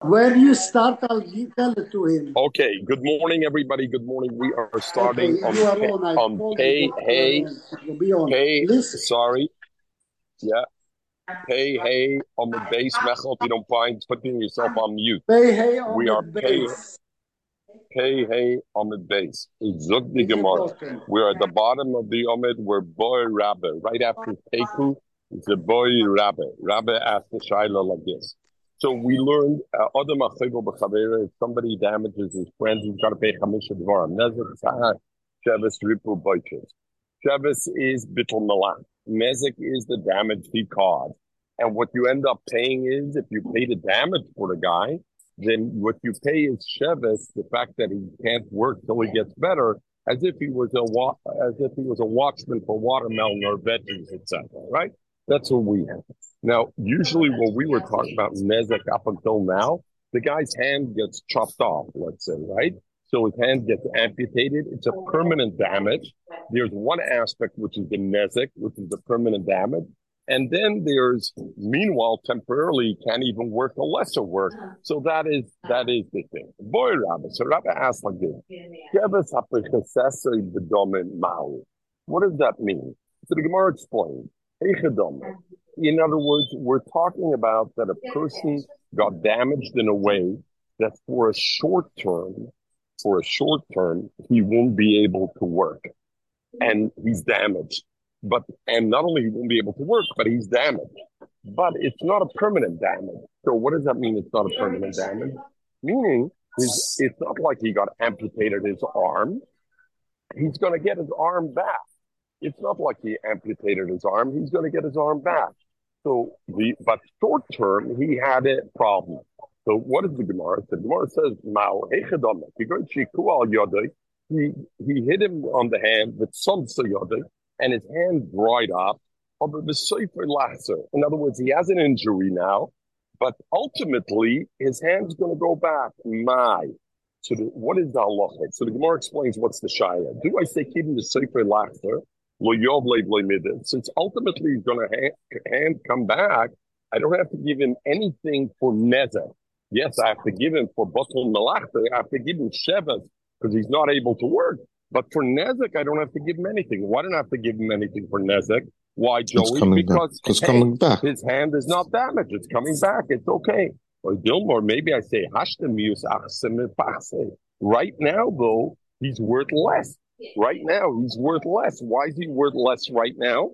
Where you start, I'll give- tell it to him. Okay, good morning, everybody. Good morning. We are starting Okay, on, pay, on. I on pay, hey, pay, Listen, sorry. Yeah, pay, hey, on the base. Mechel, if you don't mind putting yourself on mute. pay hey on We the are base. pay, hey, on the base. Zug the Gemara. We're at the bottom of the Omid. We're boy rabbi. Right after Teku, it's a boy rabbi. Rabbi asked the Shaila like this. So we learned, uh, Adam B'Chavera, if somebody damages his friend, he's got to pay Chamisha Dvarim. Nezek Tzahar, Shevis Ripu Boiches. Shevis is Bittul Milan. Nezek is the damage he caused. And what you end up paying is, if you pay the damage for the guy, then what you pay is Shevis, the fact that he can't work till he gets better, as if he was a wa- as if he was a watchman for watermelon or veggies, etc. Right? That's what we have. Now, usually oh, when we were talking about Nezek up until now, the guy's hand gets chopped off, let's say, right? So his hand gets amputated. It's a oh, permanent damage. There's one aspect, which is the Nezek, which is the permanent damage. And then there's, meanwhile, temporarily can't even work a lesser work. So that is, that is the thing. Boy, Rabbi. So Rabbi asked like this. "Sheves hapichasesei b'domen ma'u." What does that mean? So the Gemara explains. In other words, we're talking about that a person got damaged in a way that for a short term, for a short term, he won't be able to work and he's damaged. But, and not only he won't be able to work, but he's damaged. But it's not a permanent damage. So what does that mean? It's not a permanent damage? Meaning, it's not like he got amputated his arm. He's going to get his arm back. It's not like he amputated his arm. He's going to get his arm back. So the, but short term, he had a problem. So what is the Gemara? The Gemara says, "Ma'al echadam." He. He hit him on the hand with some yodei, and his hand dried up. In other words, he has an injury now, but ultimately his hand's going to go back. My. So the, what is the halacha? So the Gemara explains what's the shayla. Do I say keep him the sefer laser? Lo yov lev. Since ultimately he's going to hand, come back, I don't have to give him anything for nezek. Yes, I have to give him for batul malachta. I have to give him shevas because he's not able to work. But for nezek, I don't have to give him anything. Why don't I have to give him anything for nezek? Why, Joey? coming back. Because It's hey, coming back. his hand is not damaged. It's coming back. It's okay. Or Gilmore, maybe I say. Right now, though, he's worth less. Right now, he's worth less. Why is he worth less right now?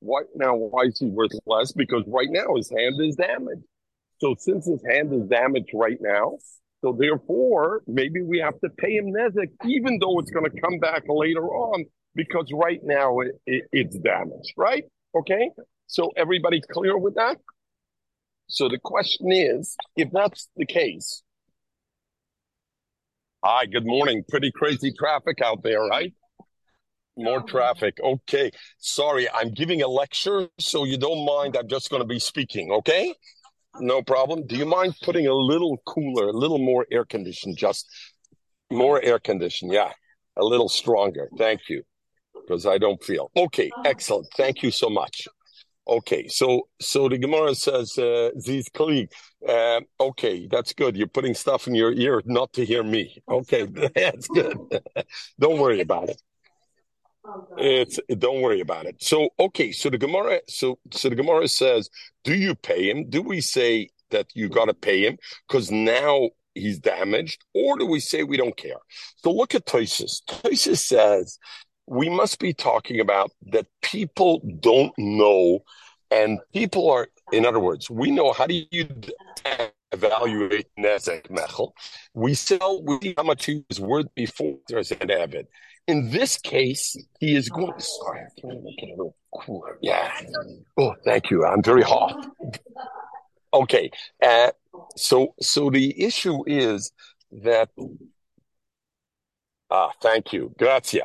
Why now? Why is he worth less? Because right now his hand is damaged. So since his hand is damaged right now, so therefore maybe we have to pay him nezek, even though it's going to come back later on, because right now it, it, it's damaged. Right? Okay. So everybody clear with that? So the question is, if that's the case, hi, good morning. Pretty crazy traffic out there, right? More traffic. Okay. Sorry, I'm giving a lecture, so you don't mind. I'm just going to be speaking. Okay. No problem. Do you mind putting a little cooler, a little more air conditioned? Just more air conditioned. Yeah. A little stronger. Thank you. Because I don't feel. Okay. Oh. Excellent. Thank you so much. Okay, so so the Gemara says, uh, "Ziz kli." Uh, okay, that's good. You're putting stuff in your ear not to hear me. Okay, that's good. don't worry about it. It's don't worry about it. So okay, so the Gemara, so so the Gemara says, "Do you pay him? Do we say that you got to pay him because now he's damaged, or do we say we don't care?" So look at Toisus. Toisus says we must be talking about that people don't know, and people are. In other words, we know how do you evaluate Nezek Mechel? We sell, we see how much he was worth before there's an Avid. In this case, he is going. Sorry, i can make it a little cooler? Yeah. Oh, thank you. I'm very hot. Okay. Uh, so, so the issue is that. Ah, thank you. Grazie.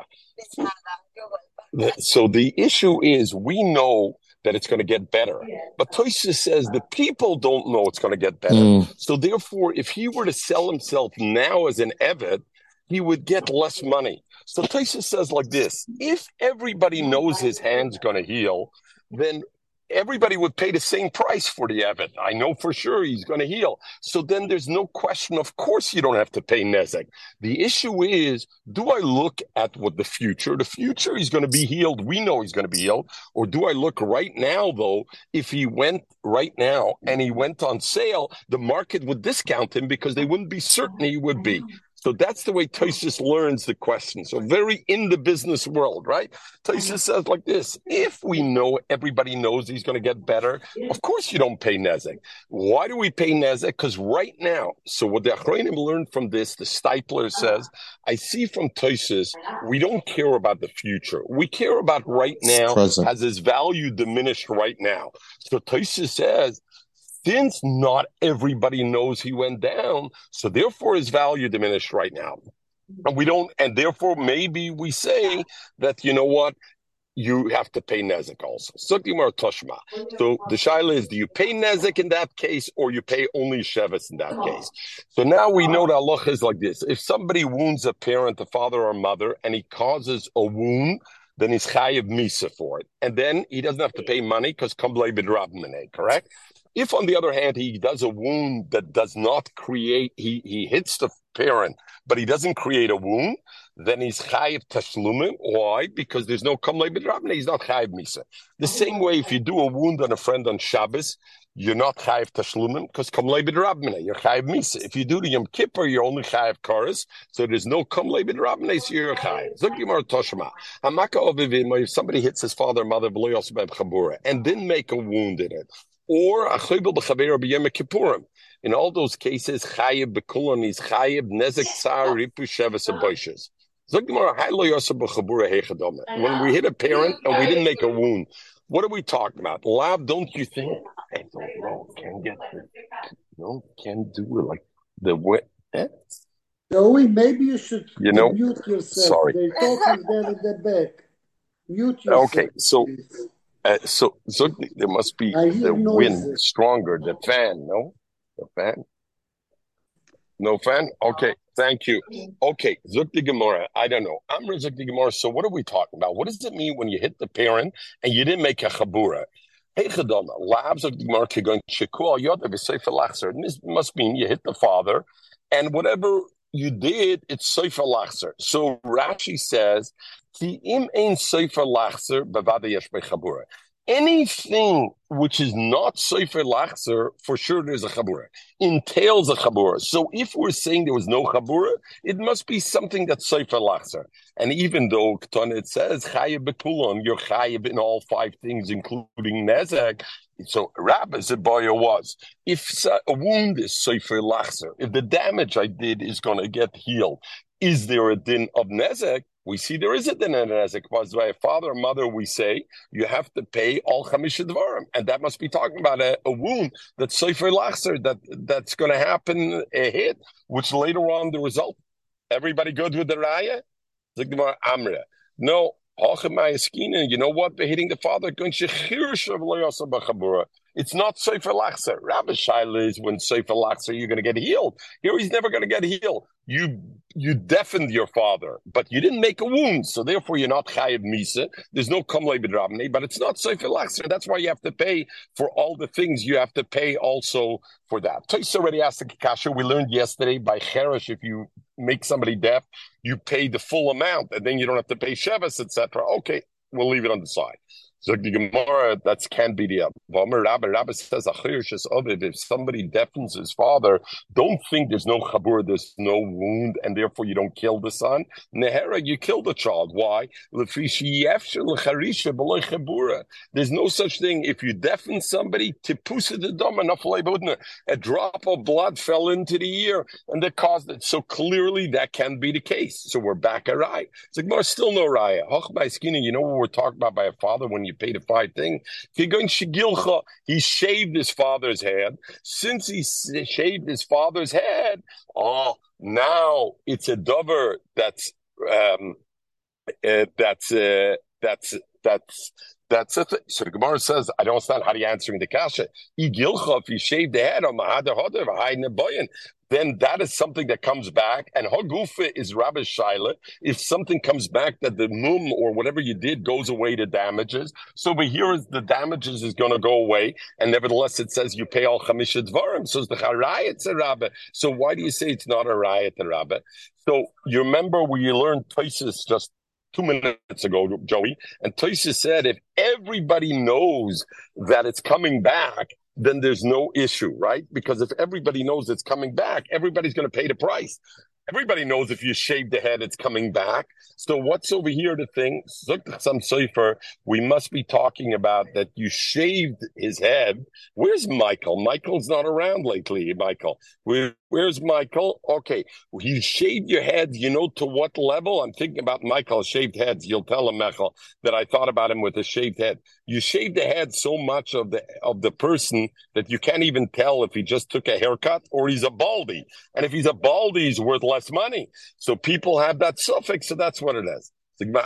So the issue is we know that it's going to get better, but Toysa says the people don't know it's going to get better. Mm. So therefore, if he were to sell himself now as an Evet, he would get less money. So Toysa says like this: If everybody knows his hand's going to heal, then everybody would pay the same price for the Evid. I know for sure he's going to heal. So then there's no question. Of course, you don't have to pay Nezek. The issue is, do I look at what the future? The future he's going to be healed. We know he's going to be healed. Or do I look right now, though, if he went right now and he went on sale, the market would discount him because they wouldn't be certain he would be. So that's the way Tosis learns the question. So very in the business world, right? Tosis says like this: If we know everybody knows he's going to get better, of course you don't pay nezek. Why do we pay nezek? Because right now, so what the Achronim learned from this, the Steipler says, I see from Tosis, we don't care about the future. We care about right now. Has his value diminished right now? So Tosis says since not everybody knows he went down, so therefore his value diminished right now. And we don't, and therefore maybe we say that, you know what, you have to pay Nezek also. Sukimar Toshma. So the Shaila is, do you pay Nezek in that case or you pay only Shevis in that case? So now we know that Allah is like this. If somebody wounds a parent, a father or mother, and he causes a wound, then he's chayiv misa for it. And then he doesn't have to pay money because kamblei b'drabmene, correct? If, on the other hand, he does a wound that does not create, he, he hits the parent, but he doesn't create a wound, then he's chayiv tashlumim. Why? Because there's no kamlei b'drabne. He's not chayiv misa. The same way, if you do a wound on a friend on Shabbos, you're not chayiv tashlumim because kamlei b'drabne. You're chayiv misa. If you do the Yom Kippur, you're only chayiv karas. So there's no kamlei b'drabne. So you're chayiv. Zogimar toshma. Hamaka ovivim. If somebody hits his father or mother and didn't make a wound in it or a choybel b'chaver b'yem kippurim. In all those cases, chayiv b'kulon is chayiv nezek tsar ripu sheves aboishes. When we hit a parent and we didn't make a wound, what are we talking about? Lab, don't you think? I don't know. Can get the, no, can do it like the way. Eh? Joey, maybe you should You know, mute yourself. sorry. They're talking there in the back. Mute yourself. Okay, so please. Uh, so so there must be I the wind noises. stronger. The fan, no, the fan. No fan? Okay, thank you. Okay, Zuk the Gemara. I don't know. I'm Zuk the Gemara. So what are we talking about? What does it mean when you hit the parent and you didn't make a chabura? Hey, Chadona, labs of the Gemara going shikul yodav v'sefer lachzer. This must mean you hit the father, and whatever you did, it's sefer lachzer. So Rashi says, "Ki im ein sefer lachzer bavada yesh chabura." Anything which is not sefer lachzer, for sure there's a chabura entails a chabura. So if we're saying there was no chabura, it must be something that's sefer lachzer. And even though Ketana it says chayib bekulon, you're chayib in all five things, including nezek. So Rabbi Zebaya was if a wound is sefer lachzer, if the damage I did is going to get healed, is there a din of nezek? We see there is a din of nezek. Because by a father or mother, we say you have to pay all chamisha dvarim, and that must be talking about a, a wound that's sefer lachzer that that's going to happen a hit, which later on the result. Everybody good with the raya? Zigmar Amra. No. Hachemaya You know what? Hitting the father. It's not Sefer Lachser. Rabbi Shaila is when Sefer Lachser, you're going to get healed. Here he's never going to get healed. You you deafened your father, but you didn't make a wound, so therefore you're not Chayiv Misa. There's no Kamle B'Dravne, but it's not Sefer Lachser. That's why you have to pay for all the things you have to pay also for that. Toys already asked the Kasha. We learned yesterday by Cherish, if you make somebody deaf, you pay the full amount, and then you don't have to pay Shevis, etc. Okay, we'll leave it on the side. So the Gemara, that can be the Vomer Rabbi. Rabbi says. If somebody deafens his father, don't think there's no chabur, there's no wound, and therefore you don't kill the son. Nehera, you kill the child. Why? There's no such thing. If you deafen somebody, tipusa the dom a drop of blood fell into the ear and that caused it. So clearly that can be the case. So we're back at right. It's like more still no raya. You know what we're talking about by a father when you pay the five thing. He shaved his father's head. Since he shaved his father's head, oh, now it's a dover that's um, uh, that's uh, that's that's That's it. So the Gemara says, I don't understand how do you answering the kasha. Igilcha, if you shave the head on Mahadar Hodar, Boyan, then that is something that comes back. And Hagufa is Rabbi Shaila. If something comes back that the mum or whatever you did goes away to damages. So but here is the damages is going to go away. And nevertheless, it says you pay all chamisha dvarim. So it's the a rabbi. So why do you say it's not a a rabbi? So you remember we learned Toises just two minutes ago, Joey, and Toysa said if everybody knows that it's coming back, then there's no issue, right? Because if everybody knows it's coming back, everybody's going to pay the price. Everybody knows if you shave the head, it's coming back. So what's over here the thing? Some Sefer, we must be talking about that you shaved his head. Where's Michael? Michael's not around lately, Michael. Where, where's Michael? Okay. You shaved your head, you know to what level? I'm thinking about Michael shaved heads. You'll tell him, Michael, that I thought about him with a shaved head. You shave the head so much of the of the person that you can't even tell if he just took a haircut or he's a baldy. And if he's a baldy, he's worth less money. So people have that suffix, so that's what it is. We're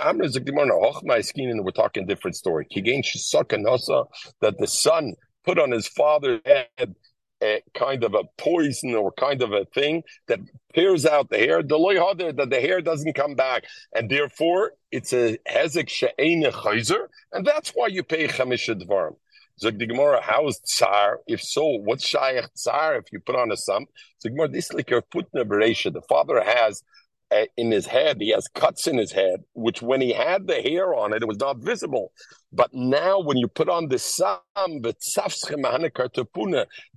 talking different story. That the son put on his father's head a kind of a poison or kind of a thing that tears out the hair, the loyhader, that the hair doesn't come back. And therefore, it's a hezek she'ene chayzer, and that's why you pay chamisha dvarim. Zog the Gemara, how is tsar? If so, what's shayach tsar if you put on a sum? So Gemara, this like your putna beresha. The father has in his head, he has cuts in his head, which when he had the hair on it, it was not visible. But now when you put on the sam,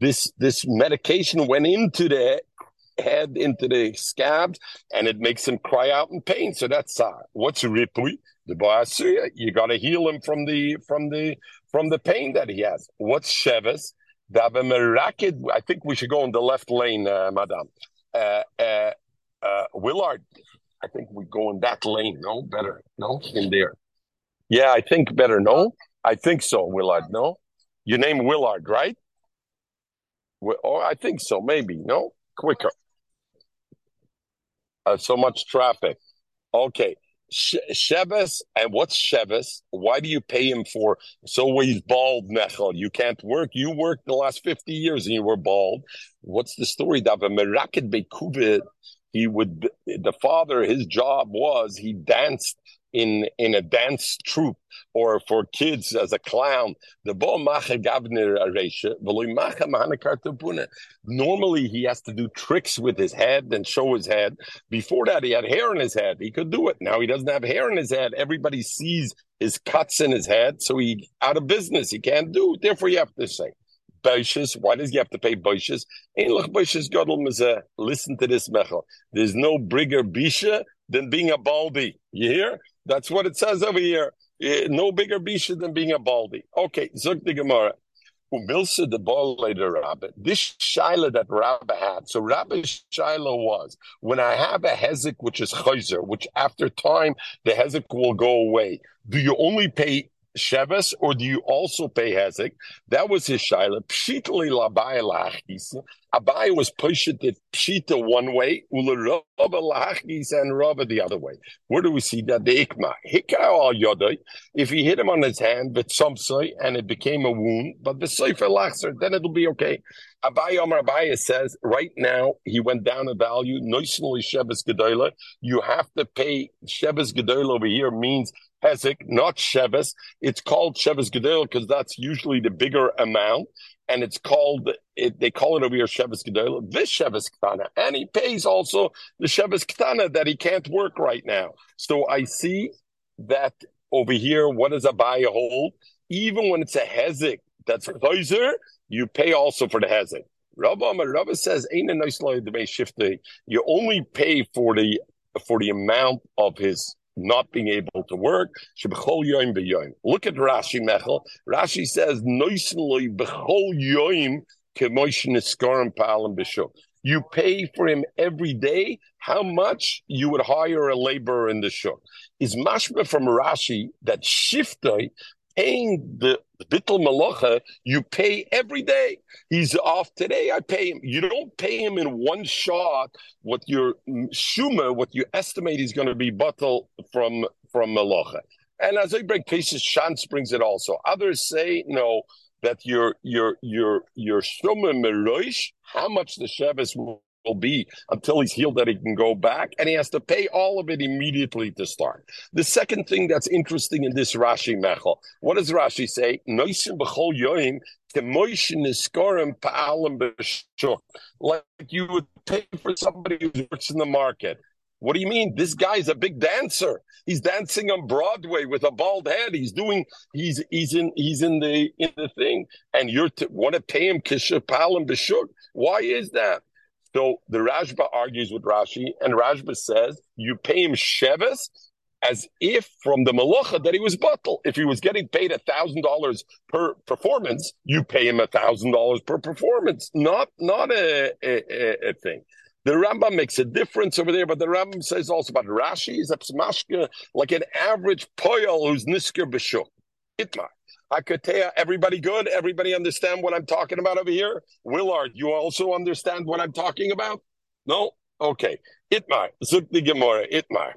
this this medication went into the head, into the scabs, and it makes him cry out in pain. So that's tsar. What's ripui? The boasuya, you got to heal him from the from the from the pain that he has. What's shevis? I think we should go in the left lane, uh, madam. Uh, uh, uh, Willard, I think we go in that lane. No, better. No, in there. Yeah, I think better. No, I think so, Willard. No, your name Willard, right? Oh, I think so. Maybe no, quicker. Uh, so much traffic. Okay. Sheves, and what's Sheves? Why do you pay him for? So he's bald, Mechel. You can't work. You worked the last 50 years and you were bald. What's the story? He would, the father, his job was he danced in in a dance troupe or for kids as a clown. Normally he has to do tricks with his head and show his head. Before that he had hair in his head. He could do it. Now he doesn't have hair in his head. Everybody sees his cuts in his head, so he out of business. He can't do. Therefore you have to say. Boishes. Why does he have to pay Boishes? Listen to this, Mechel. There's no bigger bisha than being a baldy. You hear? That's what it says over here. Eh, no bigger bisha than being a baldy. Okay, Zuk the Gemara. Umilsa the ball later Rabbi. This Shaila that Rabbi had. So Rabbi Shaila was when I have a hezek which is chayzer, which after time the hezek will go away. Do you only pay Sheves, or do you also pay Hezek? That was his shaila. Pshitli labai lachis. Abai was pushed it pshita one way, ula rabba lachis and rabba the other way. Where do we see that? The ikma. Hika al yodai. If he hit him on his hand, but some say, and it became a wound, but the sefer lachser, then it'll be okay. Abai Omar Abaya says right now he went down in value. Noisnally Shebes Gedola. You have to pay Shebes Gedola over here means Hezek, not Sheves. It's called Sheves Gedol because that's usually the bigger amount. And it's called, it, they call it over here Sheves Gedol, this Sheves Ktana. And he pays also the Sheves Ktana that he can't work right now. So I see that over here, what does Abaya hold? Even when it's a Hezek that's Chayzer, you pay also for the Hezek. Rabba, Rabba says, ain't a nice lie the shift the, You only pay for the for the amount of his not being able to work. Look at Rashi Mechel. Rashi says, you pay for him every day. How much you would hire a laborer in the shuk? Is mashma from Rashi that shiftoi paying the bittul malacha, you pay every day. He's off today, I pay him. You don't pay him in one shot what your shuma, what you estimate he's going to be bittul from from malacha. And as I break cases, Shans brings it also. Others say no, that your your your your Shuma Meroish, how much the Shevis will, will be until he's healed that he can go back, and he has to pay all of it immediately to start. The second thing that's interesting in this Rashi Mechel, what does Rashi say? Like you would pay for somebody who works in the market. What do you mean? This guy's a big dancer. He's dancing on Broadway with a bald head. He's doing. He's he's in he's in the in the thing, and you're to want to pay him kishapalim b'shuk. Why is that? So the Rashba argues with Rashi, and Rashba says you pay him sheves as if from the malacha that he was buttal. If he was getting paid thousand dollars per performance, you pay him thousand dollars per performance, not not a, a, a thing. The Rambam makes a difference over there, but the Rambam says also about Rashi is a like an average poyal who's nisker b'shuk. Itmar. Akatea, everybody good? Everybody understand what I'm talking about over here? Willard, you also understand what I'm talking about? No? Okay. Itmar. Zukti Gemara. Itmar.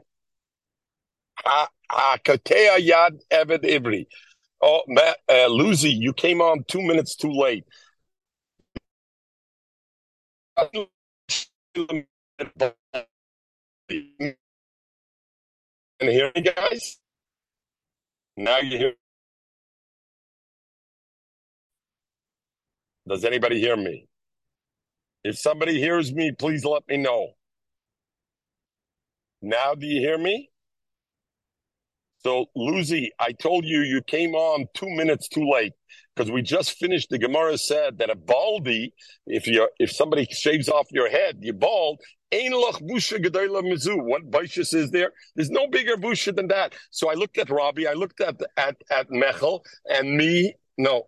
Akatea Yad Eved Ivri. Oh, uh, Lucy, you came on two minutes too late. And hear me, guys? Now you hear. Does anybody hear me? If somebody hears me, please let me know. Now, do you hear me? So, Lucy, I told you you came on two minutes too late because we just finished. The Gemara said that a baldy, if you if somebody shaves off your head, you're bald. What baishas is there? There's no bigger busha than that. So I looked at Robbie, I looked at at at Mechel, and me. No,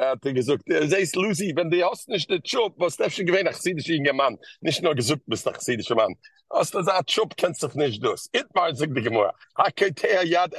Er hat gesagt, er sagt, Lucy, wenn du hast nicht den Trupp, was darfst du gewähnen, ach, sie dich in Mann. Nicht nur gesucht bist, ach, sie dich Mann. Als du sagst, Trupp, kennst du nicht das. Itmar, sagt die Gemara. Yad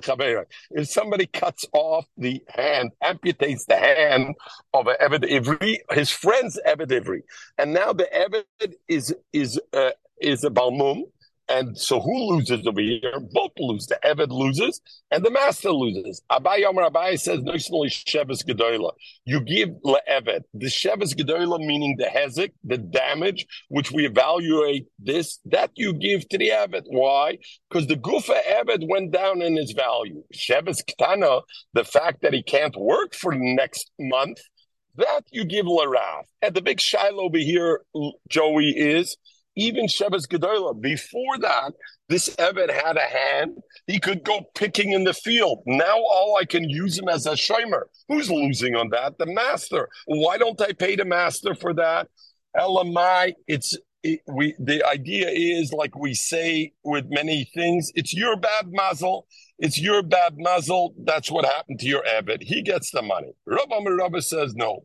Chavera. If somebody cuts off the hand, amputates the hand of a Ivri, his friend's Eved Ivri, and now the Eved is, is, uh, is a Balmum, and so who loses over here? Both lose. The Eved loses and the master loses. Abai Yomer Abai says, Noismally Shevis Gedoyla. You give Eved. The Shevis Gedoyla meaning the Hezek, the damage, which we evaluate this, that you give to the Eved. Why? Because the Gufa Eved went down in his value. Shevis Ktana, the fact that he can't work for the next month, that you give Laraf. And the big Shiloh over here, Joey, is even Sheves Gedola, before that, this Eved had a hand. He could go picking in the field. Now all I can use him as a shomer. Who's losing on that? The master. Why don't I pay the master for that? Elamai, it's it, we the idea is like we say with many things, it's your bad muzzle, it's your bad muzzle. That's what happened to your Eved. He gets the money. Rabbi Rabbi says no.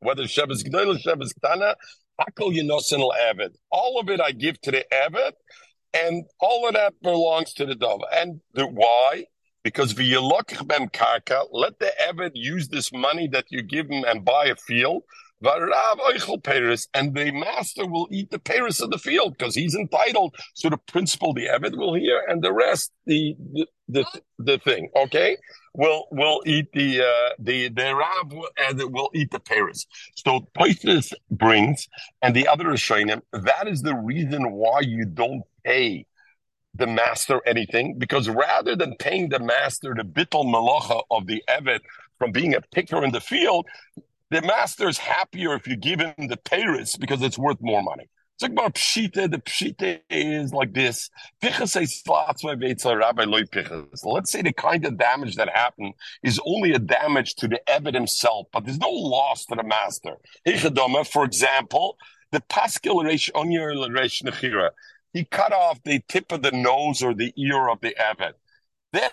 Whether Sheves Gdoil Sheves Ktana, all of it I give to the Eved, and all of that belongs to the dove. And the, why? Because bem karka, let the Eved use this money that you give him and buy a field. And the master will eat the paris of the field because he's entitled. So the principal, the Eved, will hear, and the rest, the the the, the thing. Okay, will will eat the uh, the the Rav and will eat the Paris. So Toisus brings and the other Rishonim, that is the reason why you don't pay the master anything because rather than paying the master the bittel malacha of the evet from being a picker in the field, the master is happier if you give him the Paris because it's worth more money. Talk about pshita. The pshita is like this. Let's say the kind of damage that happened is only a damage to the Eved himself, but there's no loss to the master. For example, the paskil nechira. He cut off the tip of the nose or the ear of the Eved. Then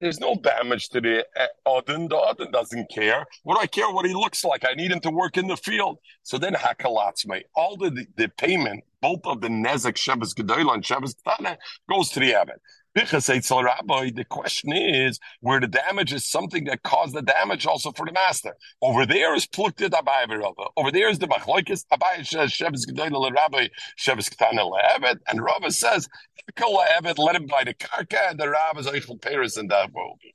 There's no damage to the uh, Odin. The Odin doesn't care. What do I care what he looks like? I need him to work in the field. So then Hakalatzme, all the, the payment, both of the Nezek Shabbos Gedoyla and Shabbos Tana goes to the Abbot. The question is where the damage is something that caused the damage also for the master. Over there is plukted Abai Over there is the Machlokes Abai says Shevis Gedoyla Rabbi Shevis Ketana Le'evet, and Rava says let him buy the karka, and the Rav is Eichel Paris and that will be.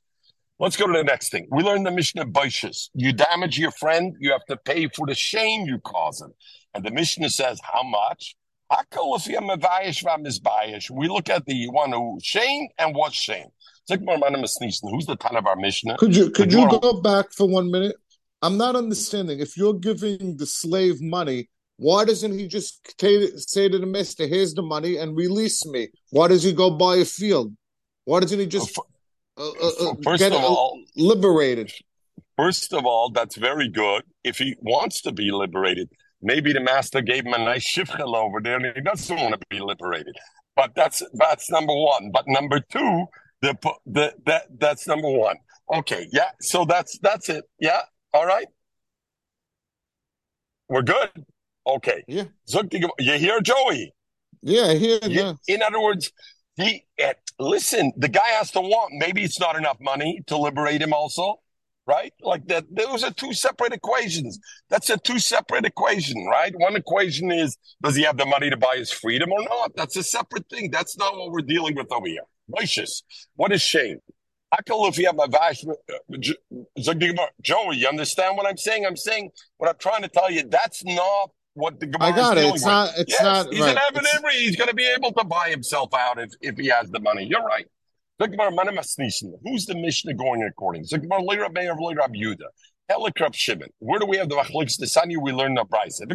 Let's go to the next thing. We learned the Mishnah Baishas. You damage your friend, you have to pay for the shame you cause him. And the Mishnah says, how much? We look at the one who shame and what shame. Who's the ton of our Mishnah? Could you could you go back for one minute? I'm not understanding. If you're giving the slave money, why doesn't he just say to the master, "Here's the money and release me"? Why does he go buy a field? Why doesn't he just uh, uh, uh first get of all liberated? First of all, that's very good. If he wants to be liberated, Maybe the master gave him a nice shifchel over there, and he doesn't want to be liberated. But that's that's number one. But number two, the the that that's number one. Okay, yeah. So that's that's it. Yeah. All right. We're good. Okay. Yeah. You hear Joey? Yeah, I hear. Yeah. In other words, he eh, listen. The guy has to want. Maybe it's not enough money to liberate him. Also, right? Like that, those are two separate equations. That's a two separate equation, right? One equation is, does he have the money to buy his freedom or not? That's a separate thing. That's not what we're dealing with over here. Righteous. What is shame? Akal, if you have a vash, uh, Joey, you understand what I'm saying? I'm saying what I'm trying to tell you. That's not what the Gemara I got it. It's with. not. It's yes, not. He's right. an Evan. He's going to be able to buy himself out if, if he has the money. You're right. Who's the Mishnah going according? Yehuda. Helikrab Shimon. Where do we have the Machliks Desani? We learn the Brisa.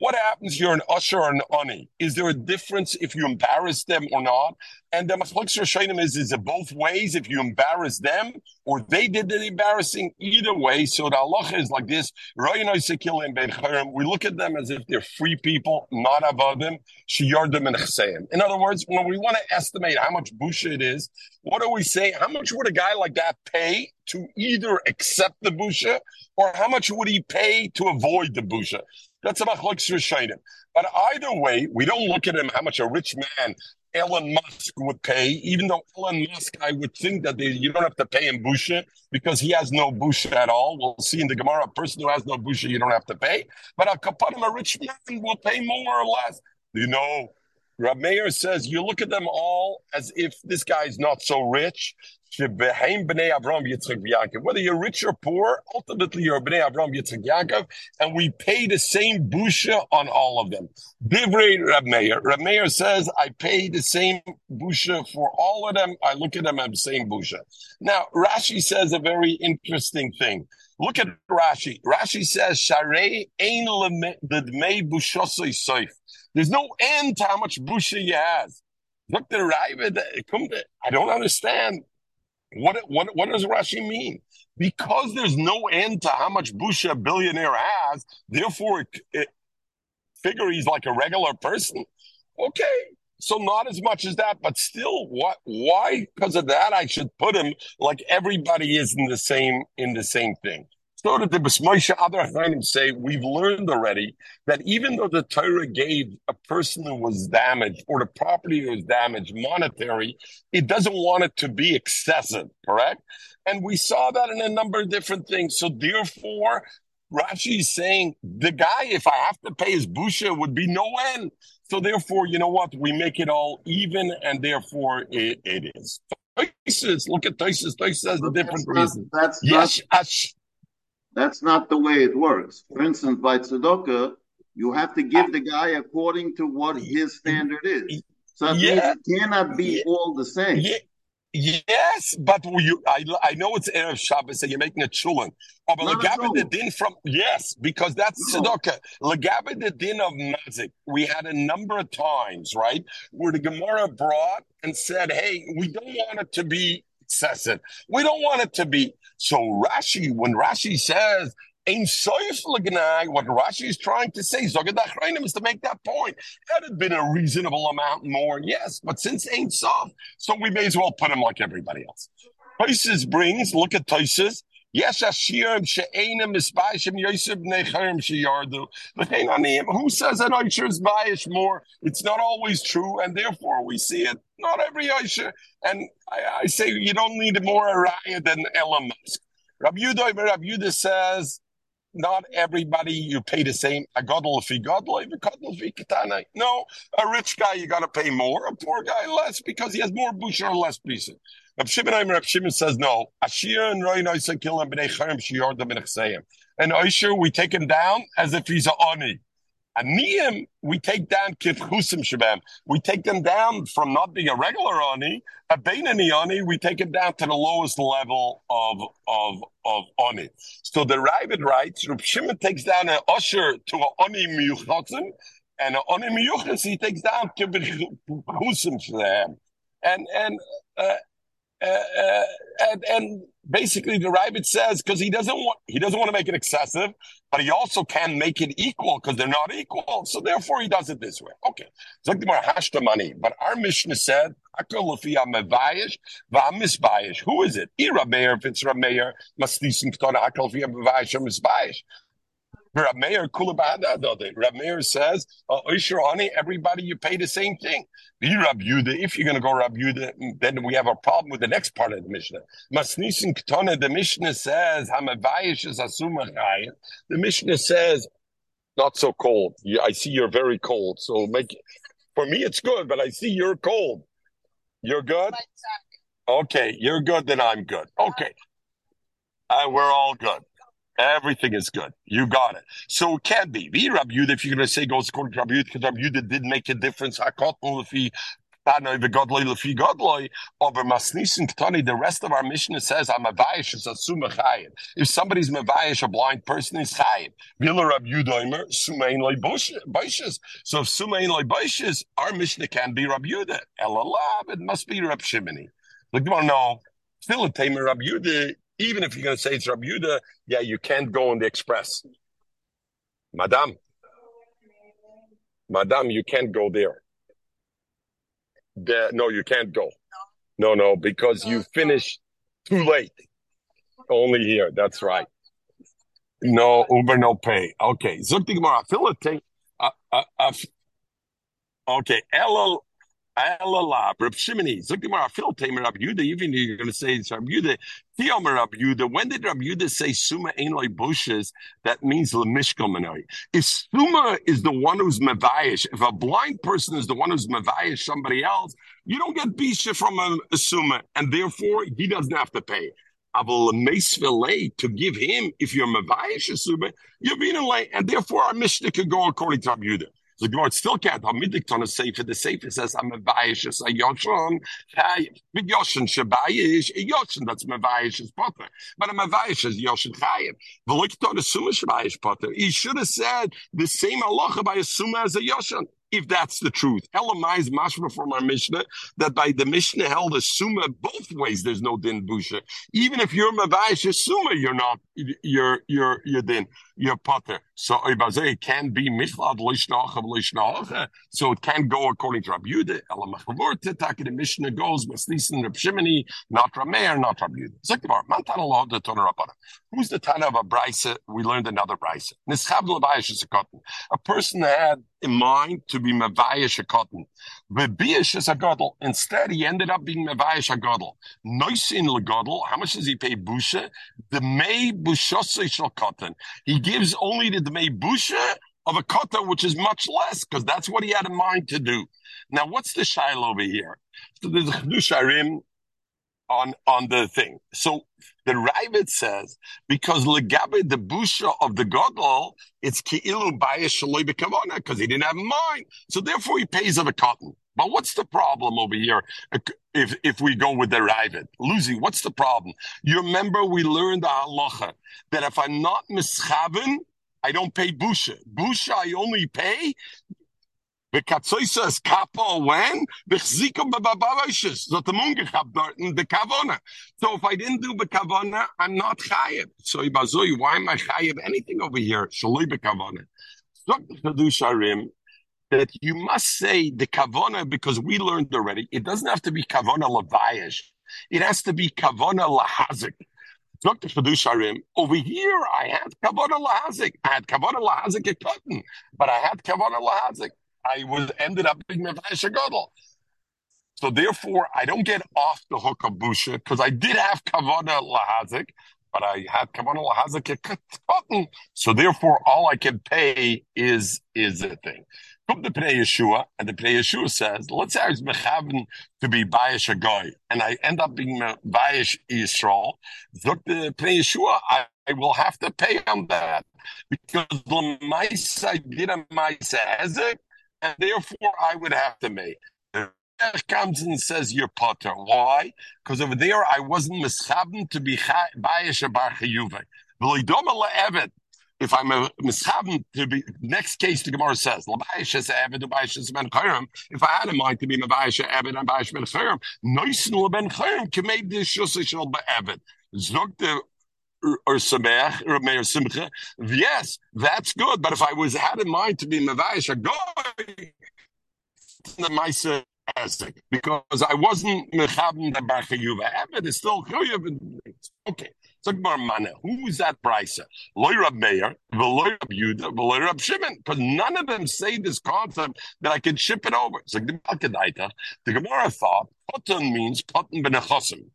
What happens? You're an usher or an ani. Is there a difference if you embarrass them or not? And the Machliks Rishonim is, is it both ways? If you embarrass them or they did the embarrassing, either way. So the Allah is like this. We look at them as if they're free people, not avadim, shiyardim and. In other words, when we want to estimate how much busha it is, what do we say? How much would a guy like that pay to either accept the busha or how much would he pay to avoid the busha? That's a about Rishonim. But either way, we don't look at him how much a rich man Elon Musk would pay, even though Elon Musk, I would think that they, you don't have to pay him busha because he has no busha at all. We'll see in the Gemara, a person who has no busha, you don't have to pay. But a kapanim, a rich man, will pay more or less. You know, Rab Meir says you look at them all as if this guy is not so rich, whether you're rich or poor, ultimately you're Bnei Avram Yitzchak Yaakov, and we pay the same busha on all of them. Divrei Rab Meir. Rab Meir says, I pay the same busha for all of them. I look at them as the same busha. Now, Rashi says a very interesting thing. Look at Rashi. Rashi says, Sharei ein dmei bushosoi soif. There's no end to how much busha he has. Look, the I don't understand. What, what, what does Rashi mean? Because there's no end to how much Busha a billionaire has, therefore, it, it, figure he's like a regular person. Okay, so not as much as that, but still, what? Why? Because of that, I should put him like everybody is in the same in the same thing. So that the Moshe other Hainim say, we've learned already that even though the Torah gave a person who was damaged or the property was damaged monetary, it doesn't want it to be excessive, correct? And we saw that in a number of different things. So therefore, Rashi is saying the guy, if I have to pay his busha, would be no end. So therefore, you know what? We make it all even, and therefore it, it is. Look at Toises. Toises has a different that's reason. Not, that's yes, not, that's not the way it works. For instance, by tzedakah, you have to give the guy according to what his standard is. So Yeah. it cannot be Yeah. all the same. Yeah. Yes, but you, I, I know it's Erev Shabbos and you're making a chulin. Oh, but Not the din from, yes, because that's No. tzedakah. The din of mazik. We had a number of times, right, where the Gemara brought and said, hey, we don't want it to be excessive. We don't want it to be. So Rashi, when Rashi says, Ein soif what Rashi is trying to say, Zogad Achrayim, is to make that point. That had it been a reasonable amount more, yes, but since ain't soft, so we may as well put him like everybody else. Toises brings, look at Toises. Yes, Ashirim she'enim isbayishim Yosef necharim sheyardu. Who says that Aisha is bayish more? It's not always true, and therefore we see it. Not every Aisha. And I, I say you don't need more araya than Elamos. Rabbi Yudah, Rabbi Yudah says not everybody you pay the same. A he gadol, if gadol if katana. No, a rich guy you got to pay more. A poor guy less because he has more busha or less pieces. Rab Shimon Rab Shimon says no. Ashir and Roy Noisa kill him b'nei charem shiyorda b'nechseim. And Oisher we take him down as if he's a oni. Aniyim, we take down kifchusim shabam. We take them down from not being a regular oni, a beinani oni. We take it down to the lowest level of of of oni. So the Ravid writes, Reb Shimon takes down an usher to an oni miyuchatzim, and an oni miyuchas he takes down kifchusim shabam. And and uh, uh, uh, and, and, basically the Ravid says because he doesn't want he doesn't want to make it excessive, but he also can make it equal because they're not equal. So therefore he does it this way. Okay, it's like the hashta money. But our Mishnah said, Who is it? Ira if it's Rameir, must listen to Rab Meir Rab Meir says, uh, everybody you pay the same thing. Be Rab Yuda. If you're going to go Rab Yuda, then we have a problem with the next part of the Mishnah. Masnisin Ketone, the Mishnah says, Hamavayish is Asumachayim. The Mishnah says, not so cold. I see you're very cold. So make for me it's good, but I see you're cold. You're good? Okay, you're good, then I'm good. Okay. Uh, we're all good. Everything is good. You got it. So it can be. Be Rabbi if you're going to say goes according to Rabbi Yudah, because Rabbi Yudah did make a difference. The the rest of our mission says, I'm a vayish, is a suma If somebody's mavayish, a blind person is chayim. Vila Rab Yudoimer, sumain loy boishes. So if sumain boishes, our mission can be Rab Yudah. Elalab, it must be Rab Shimini. Look, no. Still a tamer Rab Yudah even if you're going to say it's Rabbi Yudah, yeah, you can't go on the express. Madame, Madame, you can't go there. there no, you can't go. No, no, because you finish too late. Only here. That's right. No Uber, no pay. Okay. Zukti Gemara. Uh, uh, uh, okay. Alalab, Rab Shimoni, Zukimar Afil Tamer Rab Yuda, even you're going to say it's Rab Yuda, Theomer Rab Yuda. When did Rab Yuda say Suma Ein Loi Bushes? That means Lemishkomanoi. If Suma is the one who's Mavayish, if a blind person is the one who's Mavayish somebody else, you don't get Bisha from a, a Suma, and therefore he doesn't have to pay. I will a to give him, if you're Mavayish Suma, you're being late, and therefore our Mishnah could go according to Rab Yuda. The Gemara still can't. Hamidik on a sefer. The sefer says I'm a bayish as a yoshon. Big yoshon shabayish a yoshon. That's mavayish as potter. But a mavayish as yoshon chayim. V'loikton on a suma shabayish potter. He should have said the same halacha by a suma as a yoshon if that's the truth. Elamai is mashma from our Mishnah that by the Mishnah held a summa both ways. There's no din busha. Even if you're mavayish summa, you're not. You're you're you're din. You're potter. So it can be miflad loishnacha loishnacha. Eh? So it can go according to Rabbi Yudah. Elamachavur titaki the Mishnah goes maslisin Rab Shimoni, not Rameir, not Rabbi Yudah. Zakbar mantan Allah the Torah Rabbana. Who's the Tana of a brisa? We learned another brisa. Nischav levayish is a cotton. A person had in mind to be Mavayish a cotton. Bebiyish is a godel. Instead, he ended up being Mavayish a godel. Noisin legodel. How much does he pay Busha? The May Bushosei cotton. He gives only the May Busha of a cotton, which is much less, because that's what he had in mind to do. Now, what's the shail over here? So there's Chedusharim on on the thing. So the Ravid says because legabe the busha of the godol, it's ki'ilu bayish shaloi because he didn't have mind. So therefore he pays of a cotton. But what's the problem over here? If if we go with the Ravid, Lucy, what's the problem? You remember we learned the halacha that if I'm not mischaven, I don't pay busha. Busha I only pay the Bekatzoisa is kapo when? Bechzikum babavaishis. Zot the moon gehabt dort in the kavona. So if I didn't do bekavona, I'm not chayiv. So ibazoi, why am I chayiv anything over here? Shaloi bekavona. Zot the that you must say the kavona because we learned already. It doesn't have to be kavona lavayish. It has to be kavana lahazik. Dr. Chedusharim, over here I had kavana lahazik. I had kavana lahazik a cotton, but I had kavana lahazik. I was ended up being mevayish gadol. So therefore, I don't get off the hook of busha because I did have kavana lahazik, but I had kavanah lahazak cotton. So therefore, all I can pay is is a thing. Come to Pnei Yeshua, and the Pnei Yeshua says, let's say I was mechaven to be bayish a guy, and I end up being bayish Yisrael. Look, the Pnei Yeshua, I, I will have to pay on that because the mice I did a mice hezek, and therefore I would have to make comes and says you're potter. Why? Because over there I wasn't mischaben to be bayish bar chiyuve. If I'm a mischaben to be next case the Gemara says labayish is eved labayish is ben chayim. If I had a mind to be mabayish eved and bayish ben chayim, noisen leben chayim can make this shusishal be'eved. Zog the or Samech or Meir Simcha. Yes, that's good. But if I was had in mind to be Mavayish a goy, the Maisa because I wasn't mechabim the barchayuva. But it's still okay. Mana. Who is that brisa? Loy Rab Meir, Rab Yuda, Rab Shimon. Because none of them say this concept that I can ship it over. So the the Gemara thought Potten means Potten benechosim.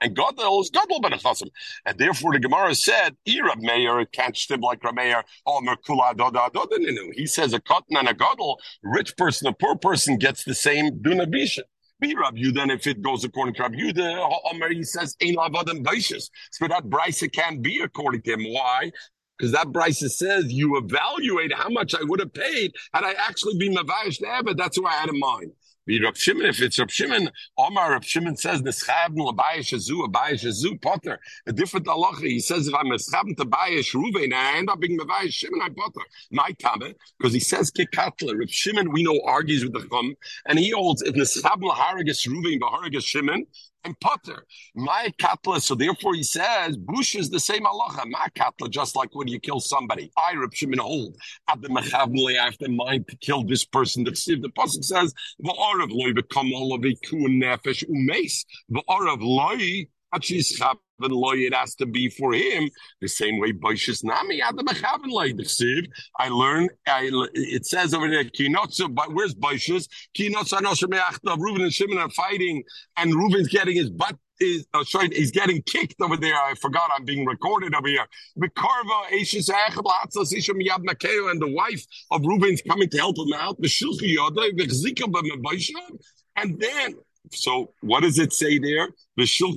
And Gadol is Gadol benechasim. And therefore the Gemara said, Irab Meir can't stib like Rameir, oh Merkula Doda Doda. He says a cotton and a Gadol, rich person, a poor person gets the same Dunabisha. Be Rab Yudah, if it goes according to Rab Yudah, Omer, he says, Ein Lavadim Baishas. So that Brisa can't be according to him. Why? Because that Brisa says you evaluate how much I would have paid had I actually been Mavayish to it. That's what I had in mind. Rav Shimon, if it's Rav Shimon, Omar Rav Shimon says Neschavn l'bayish azu, bayish azu potter. A different halacha. He says if I'm neschavn to bayish Ruvain I end up being mevayish Shimon, I potter. My tabe because he says kikatla. Rav Shimon we know argues with the chum, and he holds if neschavn l'haragas Ruvain b'haragas Shimon, and Potter. My katla, so therefore he says, Bush is the same halacha. My katla, just like when you kill somebody. I, Reb Shimon, hold. The I have the mind to kill this person. The the pasuk says, "Va'arav loy become all of a kuan nefesh umes." Va'arav loy it has to be for him the same way Boishis Nami Adam Mechaven Loy. I learn. I it says over there Kinotzu. But where's Boishis? Kinotzu Anosher Meachta. Reuben and Shimon are fighting, and Reuben's getting his butt is uh, sorry, he's getting kicked over there. I forgot I'm being recorded over here. Vikarva Eishis Isham Yad Makeo and the wife of Reuben's coming to help him out. And then so what does it say there? She has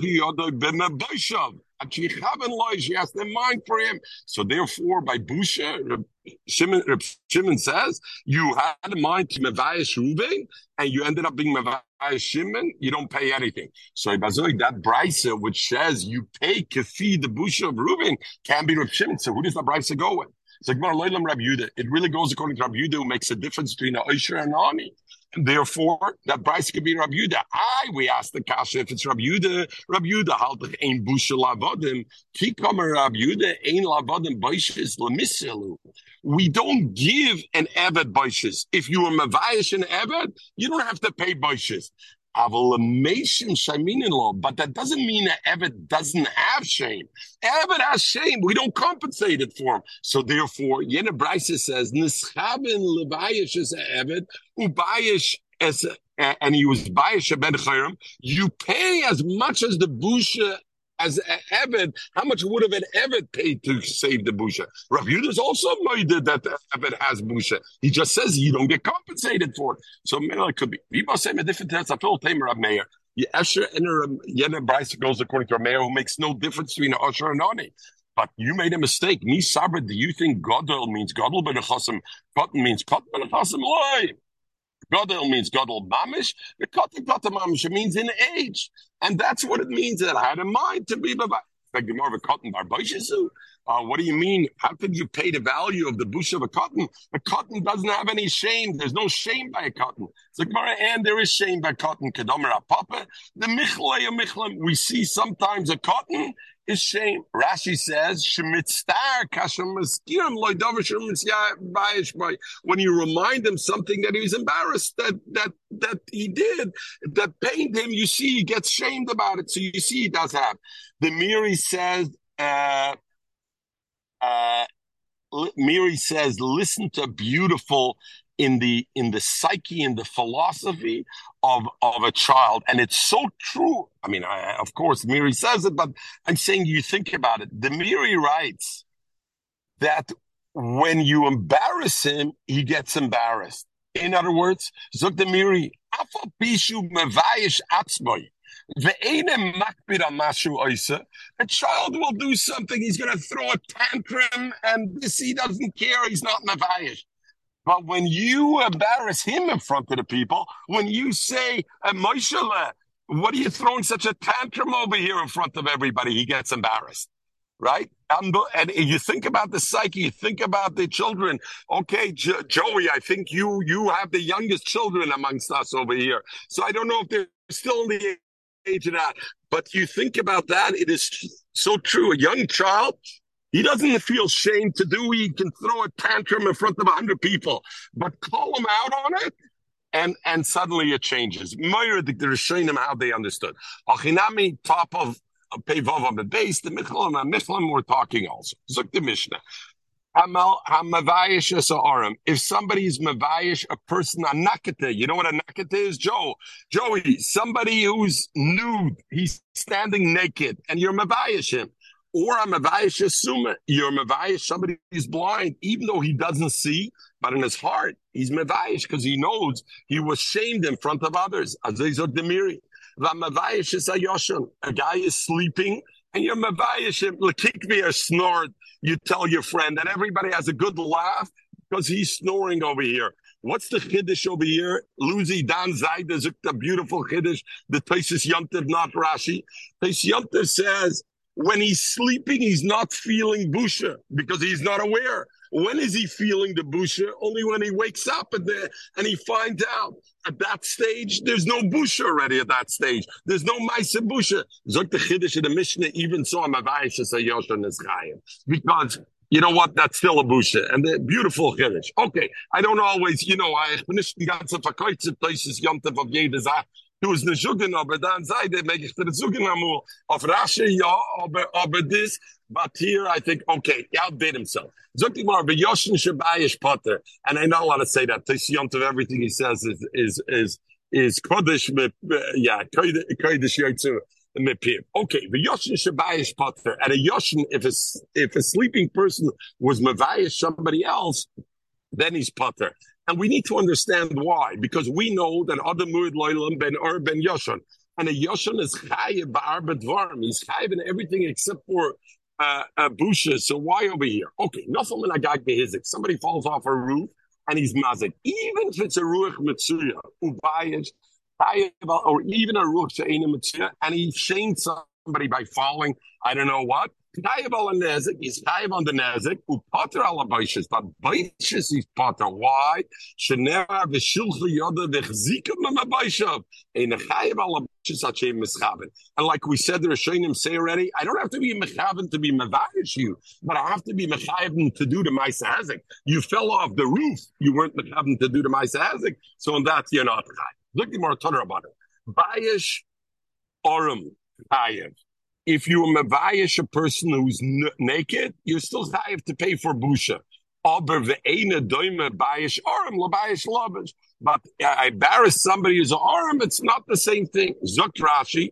the mind for him. So therefore, by Busha, Shimon, Shimon says, you had a mind to Mevayish Ruben, and you ended up being Mevayish Shimon, you don't pay anything. So that Brisa, which says you pay Kafi, the Busha of Ruben, can be Reb Shimon. So who does the Brisa go with? It's like. It really goes according to Rab Yudah, who makes a difference between a Oisher and an Ani. Therefore, that price could be Rabbi Yudah. I, we ask the kasha if it's Rabbi Yudah, Rabbi Yudah, haltach ein busha lavodim, kikamer Rabbi Yudah, ein lavodim baishis lemisilu. We don't give an Eved baishis. If you are mavayish an Eved, you don't have to pay baishis. Law, but that doesn't mean that Eved doesn't have shame. Eved has shame. We don't compensate it for him. So therefore, Yena Bryce says, Nischaben levayish is Eved, ubayish as and he was bayish ben chayrim. You pay as much as the busha as Evid, how much would have an Evid paid to save the busha? Rav Yudah also made that the Evid has busha. He just says you don't get compensated for it. So it could be. We must say a different test. I feel tamer Rav Meir. Esher and Yena Bryce goes according to a mayor who makes no difference between an Usher and Ani. But you made a mistake. Me sabra, do you think Godel means Godel ben Chosim? Cotton means cotton ben Chosim? Godel means Godel Mamish. The cotton cotton Mamish means in age. And that's what it means that I had in mind to be like more of a cotton barboshisu. Uh, what do you mean? How could you pay the value of the bush of a cotton? A cotton doesn't have any shame. There's no shame by a cotton. It's like and there is shame by cotton. Kedomer papa. The michlei michlam. We see sometimes a cotton is shame. Rashi says, when you remind him something that he was embarrassed that that that he did, that pained him, you see he gets shamed about it. So you see he does have. The Meiri says, uh, uh, Meiri says, listen to beautiful in the in the psyche and the philosophy of of a child. And it's so true. I mean I, of course meiri says it but i'm saying you think about it. The meiri writes that when you embarrass him he gets embarrassed. In other words zok the meiri a child will do something, he's going to throw a tantrum, and this he doesn't care, he's not Mavayish. But when you embarrass him in front of the people, when you say, uh, Moshe, what are you throwing such a tantrum over here in front of everybody? He gets embarrassed, right? And, and you think about the psyche, you think about the children. Okay, jo- Joey, I think you you have the youngest children amongst us over here. So I don't know if they're still in the that. But you think about that, it is so true. A young child, he doesn't feel shame to do. He can throw a tantrum in front of hundred people, but call him out on it, and and suddenly it changes. Moira the showing them how they understood. Achinami top of uh, Pevav on the base, the Michlam and Michlam were talking also. Zuk the Mishnah. If somebody is mavayish, a person a nakata, you know what a nakata is, Joe? Joey, somebody who's nude, he's standing naked, and you're mavayish him or I'm Mavayish Asuma. You're Mavayish, somebody who's blind, even though he doesn't see, but in his heart, he's Mavayish because he knows he was shamed in front of others. Demiri. A guy is sleeping, and you're Mavayish him, Lakikvi or snort. You tell your friend, and everybody has a good laugh because he's snoring over here. What's the chiddush over here? Luzi Dan Zayd is a beautiful chiddush. The Taisis Yontiv, not Rashi. Taisis Yontiv says when he's sleeping, he's not feeling busha because he's not aware. When is he feeling the busha? Only when he wakes up and, the, and he finds out. At that stage, there's no busha already at that stage. There's no maisa busha. Zok the chiddush in the Mishnah even saw Mavayish as a Yoshan Because you know what? That's still a busha and the beautiful chiddush. Okay, I don't always, you know, I finish the places of. Du ist nicht Jugen, aber dann sei der, mag ich dir Jugen amul. Auf Rashi, ja, aber, aber this, but here I think, okay, he outdid himself. Zukti Mar, but Yoshin Shabayish Potter, and I know how to say that, Tishyont of everything he says is, is, is, is Kodesh, yeah, Kodesh Yotzu. Okay, the Yoshin Shabayish Potter, and a Yoshin, if a, if a sleeping person was Mavayish somebody else, then he's Potter. And we need to understand why, because we know that other Murid Loilam ben Ur ben Yoshan. And a Yoshan is chayiv ba'arbet. He's chayiv in everything except for uh, uh, bushes. So why over here? Okay, nothing in agag behizik. Somebody falls off a roof and he's mazik. Even if it's a ruach mitzuya, ubayish, or even a ruach she'ena mitzuya, and he shamed somebody by falling, I don't know what, Chayiv al nezik, he's chayiv on the nezik, who potter al baishis, but baishis is potter. Why? Shenera v'shilcha yoda v'chzika mamabaishav. Ein chayiv al baishis hachem mischaven. And like we said, the Rishonim say already, I don't have to be mechaven to be mavayish you, but I have to be mechaven to do the ma'asazik. You fell off the roof, you weren't mechaven to do the ma'asazik, so on that you're not chayiv. Look at more about it. Bayish orum chayiv if you mavayish a person who's n- naked, you're still have to pay for busha. But I embarrass somebody who's an arm, it's not the same thing. Zuk Rashi,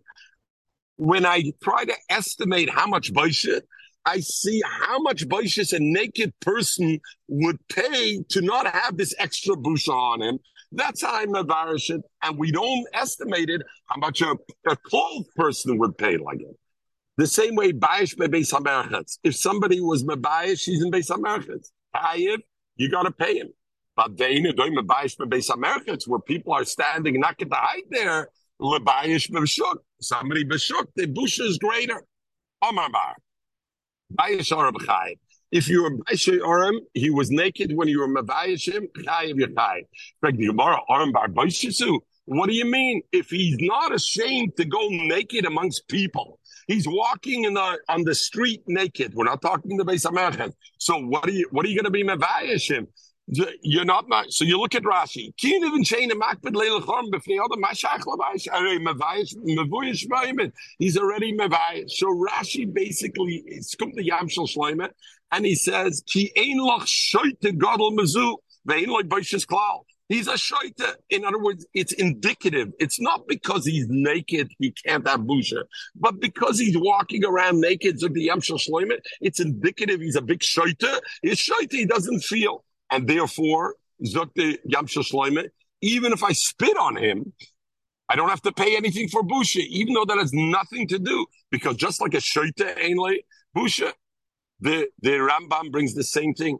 when I try to estimate how much busha, I see how much bushes a naked person would pay to not have this extra busha on him. That's how I mavarish it. And we don't estimate it how much a, a clothed person would pay like it. The same way Bayish Bebeis HaMerchetz. If somebody was Mebayish, he's in Beis HaMerchetz. Hayiv, you got to pay him. But they doing Mebayish Bebeis HaMerchetz, where people are standing, not get to hide there, Lebayish Beshuk. Somebody Beshuk, the bush is greater. Omar Bar. Bayish Arab Chayiv. If you were Bayish Aram, he was naked when you were Mebayish him, Chayiv Yachayiv. Like the Gemara, Aram Bar Bayish What do you mean? If he's not ashamed to go naked amongst people, He's walking in the on the street naked. We're not talking the Beis Hamikdash. So what are you what are you going to be mevayish him? You're not. So you look at Rashi. Uh, He's already mevayish. So Rashi basically is come to and he says, "Ki ein loch shoyte gadol mazu ve'in loy boishes klal." He's a shaita. In other words, it's indicative. It's not because he's naked he can't have busha, but because he's walking around naked. It's indicative. He's a big shaita. He's shaita. He doesn't feel and therefore, Zukte Yamsha Shloime, even if I spit on him, I don't have to pay anything for Busha, even though that has nothing to do, because just like a Shoita Ainley, Busha, the, the Rambam brings the same thing.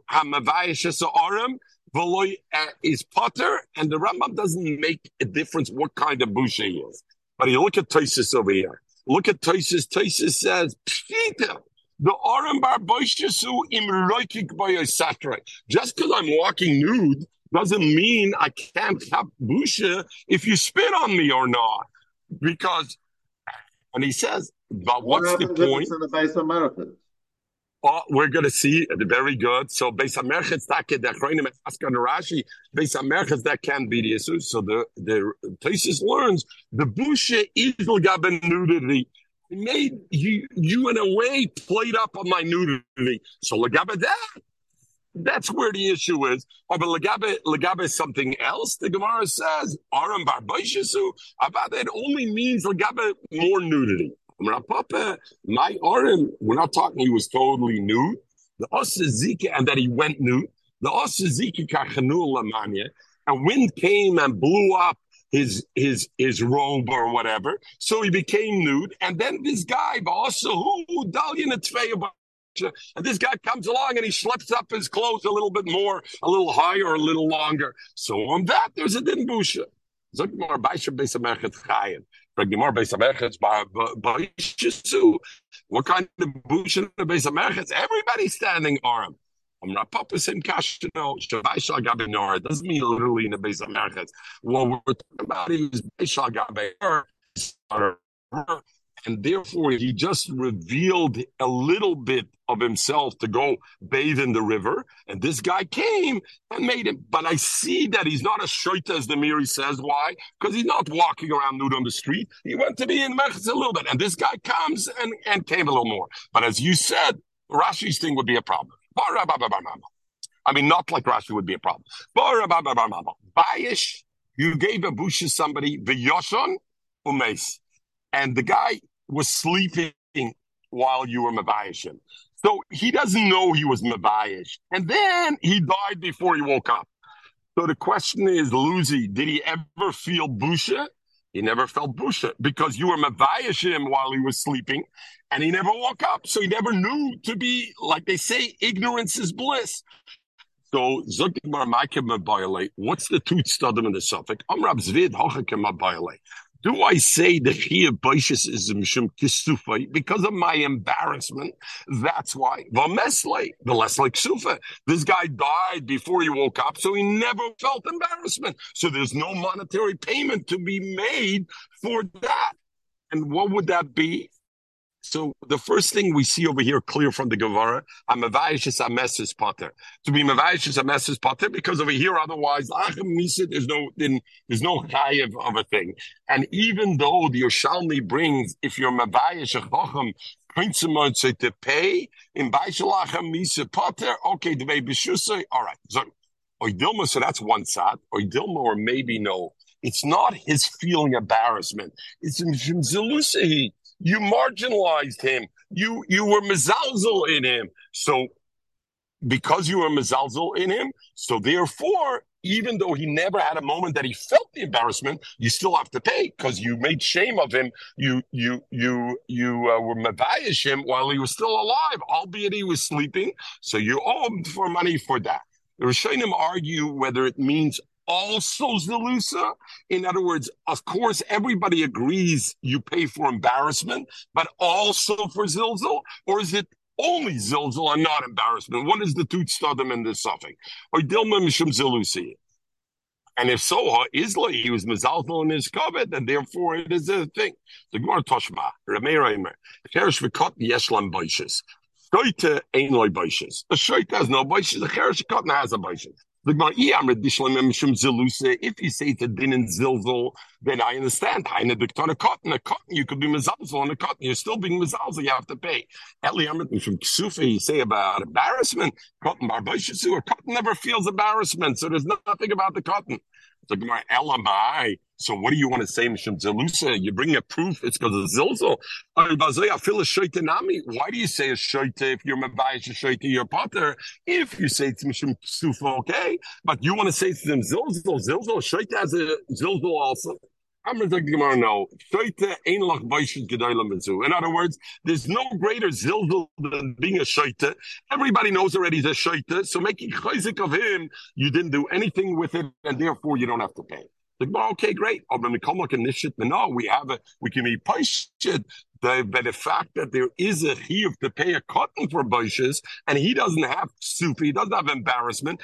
Aram uh, is Potter, and the Rambam doesn't make a difference what kind of Busha he is. But you look at Toisis over here. Look at Toisis. Toisis says, Pshita. The Aram Bar Boishasu im Roikik Boyosatre. Just because I'm walking nude doesn't mean I can't have busha if you spit on me or not. Because, and he says, but what's what the point? In the base America? Oh, we're going to see. Very good. So, Beis Hamerchetz that can, the Achronim ask on Rashi, Beis Hamerchetz that can be the issue. So, the, the thesis learns the busha is gaben nudity made you you in a way played up on my nudity. So Lagabe that that's where the issue is. Oh, but Lagabe Lagabe is something else. The Gemara says Aram Barbaishasu about that only means Lagabe more nudity. Papa, my Aram, we're not talking he was totally nude. The Osazika and that he went nude. The Osazika Kachanul Lamanya. And wind came and blew up his his his robe or whatever. So he became nude. And then this guy, and this guy comes along and he schleps up his clothes a little bit more, a little higher, a little longer. So on that, there's a din busha. What kind of busha the base of Everybody's standing arm. I'm not purposing cash to know. Shavai Gabe Nor. It doesn't mean literally in the base of Merchez. What we're talking about is Baishal Gabe and therefore he just revealed a little bit of himself to go bathe in the river. And this guy came and made him. But I see that he's not as short as the Meiri says. Why? Because he's not walking around nude on the street. He went to be in Mechitz a little bit. And this guy comes and, and came a little more. But as you said, Rashi's thing would be a problem. I mean, not like Rashi would be a problem. Bayish, you gave a bush to somebody, the Yoshon Umes, and the guy was sleeping while you were Mabayishim. So he doesn't know he was Mabayish. And then he died before he woke up. So the question is, Lucy, did he ever feel busha? He never felt busha because you were Mavayashim while he was sleeping and he never woke up. So he never knew to be, like they say, ignorance is bliss. So Zogimar Maikim What's the tooth studim in the suffix? Amrab Zvid Hochakim do I say that he Baishis is Mishum Kisufay because of my embarrassment? That's why. Vamesle, the less like Sufa. This guy died before he woke up, so he never felt embarrassment. So there's no monetary payment to be made for that. And what would that be? So the first thing we see over here, clear from the Gemara, I'm mevayishis amesis potter. To be mevayishis amesis potter, because over here, otherwise, there's no there's no chayiv of a thing. And even though the Yerushalmi brings, if you're mevayish a chochem, say to pay in baishalachem misa potter, okay, the baby say, all right. So oidilma, so that's one side. Oidilma, or maybe no. It's not his feeling embarrassment. It's in Zilusahi you marginalized him. You you were mezalzel in him. So because you were mezalzel in him, so therefore, even though he never had a moment that he felt the embarrassment, you still have to pay because you made shame of him. You you you you uh, were mavayish him while he was still alive, albeit he was sleeping. So you owe him for money for that. The Rishonim argue whether it means also Zilusa? In other words, of course, everybody agrees you pay for embarrassment, but also for Zilzal? Or is it only Zilzal and not embarrassment? What is the Tut Stadim and the suffix? Or Dilma Mishum Zilusi? And if so, Isla, he was mizalful in his covet, and therefore it is a thing. The Gemara Toshma, Rameir Eimer, Cherish v'kot yeshlam boishes. Shoite ain't loy boishes. A shoite has no boishes, a cherish v'kot has a boishes. If you say to din and zilzal, then I understand. Haine dikton a cotton, a cotton, you could be mezalzel on a cotton. You're still being mezalzel, you have to pay. Eli Amrit from Ksufa, you say about embarrassment. Cotton barbashasu, a cotton never feels embarrassment, so there's nothing about the cotton. The Gemara Elamai. So what do you want to say, Mishum Zelusa? You bring a proof, it's because of Zilzal. Why do you say a shoite if you're Mabayish a shoite, you're potter? If you say it's Mishum Sufa, okay. But you want to say to them Zilzal, Zilzal, shoite has a Zilzal also. I'm going to take the Gemara no. In other words, there's no greater zilzal than being a shaita. Everybody knows already he's a shaita. So making chayzik of him, you didn't do anything with it, and therefore you don't have to pay. Like, well, okay, great. Oh, no, we have a, we can be paishit. The, by the fact that there is a chiyuv to pay a cotton for bushes, and he doesn't have sufi, he doesn't have embarrassment.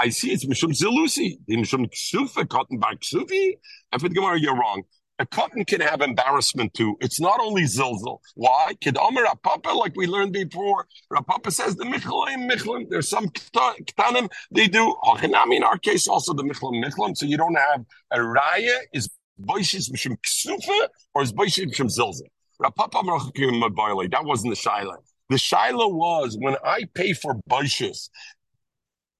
I see it's mishum zilusi, mishum ksufa, cotton by ksufi. And for the Gemara, you're wrong. A cotton can have embarrassment too. It's not only zilzal. Why? Kid Omer Rapapa, like we learned before. Rapapa says the michlim michlim. There's some ktanim they do. Hachinami in our case also the michlim michlim. So you don't have a raya is boishis mishum ksufa or is boishis mishum zilzal. Rapapa That wasn't the shaila. The shaila was when I pay for boishis.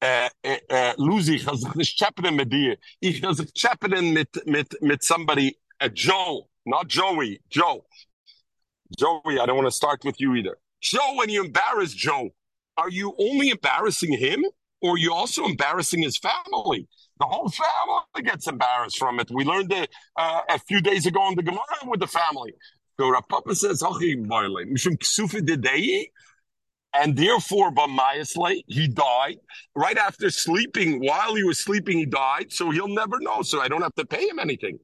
Uh, uh, uh, Lucy, ich has nicht chappen mit dir. Ich has chappen mit, mit, mit somebody Joe, not Joey, Joe. Joey, I don't want to start with you either. Joe, when you embarrass Joe, are you only embarrassing him or are you also embarrassing his family? The whole family gets embarrassed from it. We learned it uh, a few days ago on the Gemara with the family. So Rapapa says, and therefore, Bamayasle, he died right after sleeping. While he was sleeping, he died. So he'll never know. So I don't have to pay him anything.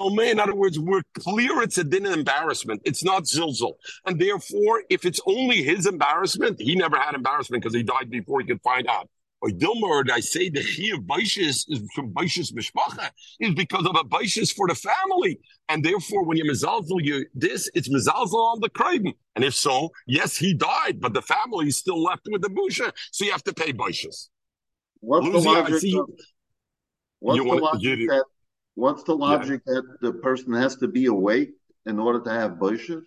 Oh, in other words, we're clear it's a din embarrassment. It's not zilzal. And therefore, if it's only his embarrassment, he never had embarrassment because he died before he could find out. Or Dilmar, I say the chi of Baishis is from Baishis Mishpacha is because of a Baishis for the family. And therefore, when you mizalzel you this, it's mizalzel on the kraven. And if so, yes, he died, but the family is still left with the busha, so you have to pay Baishis. What's Lucy, the logic? Of, what's the logic that What's the logic yeah. that the person has to be awake in order to have bushes?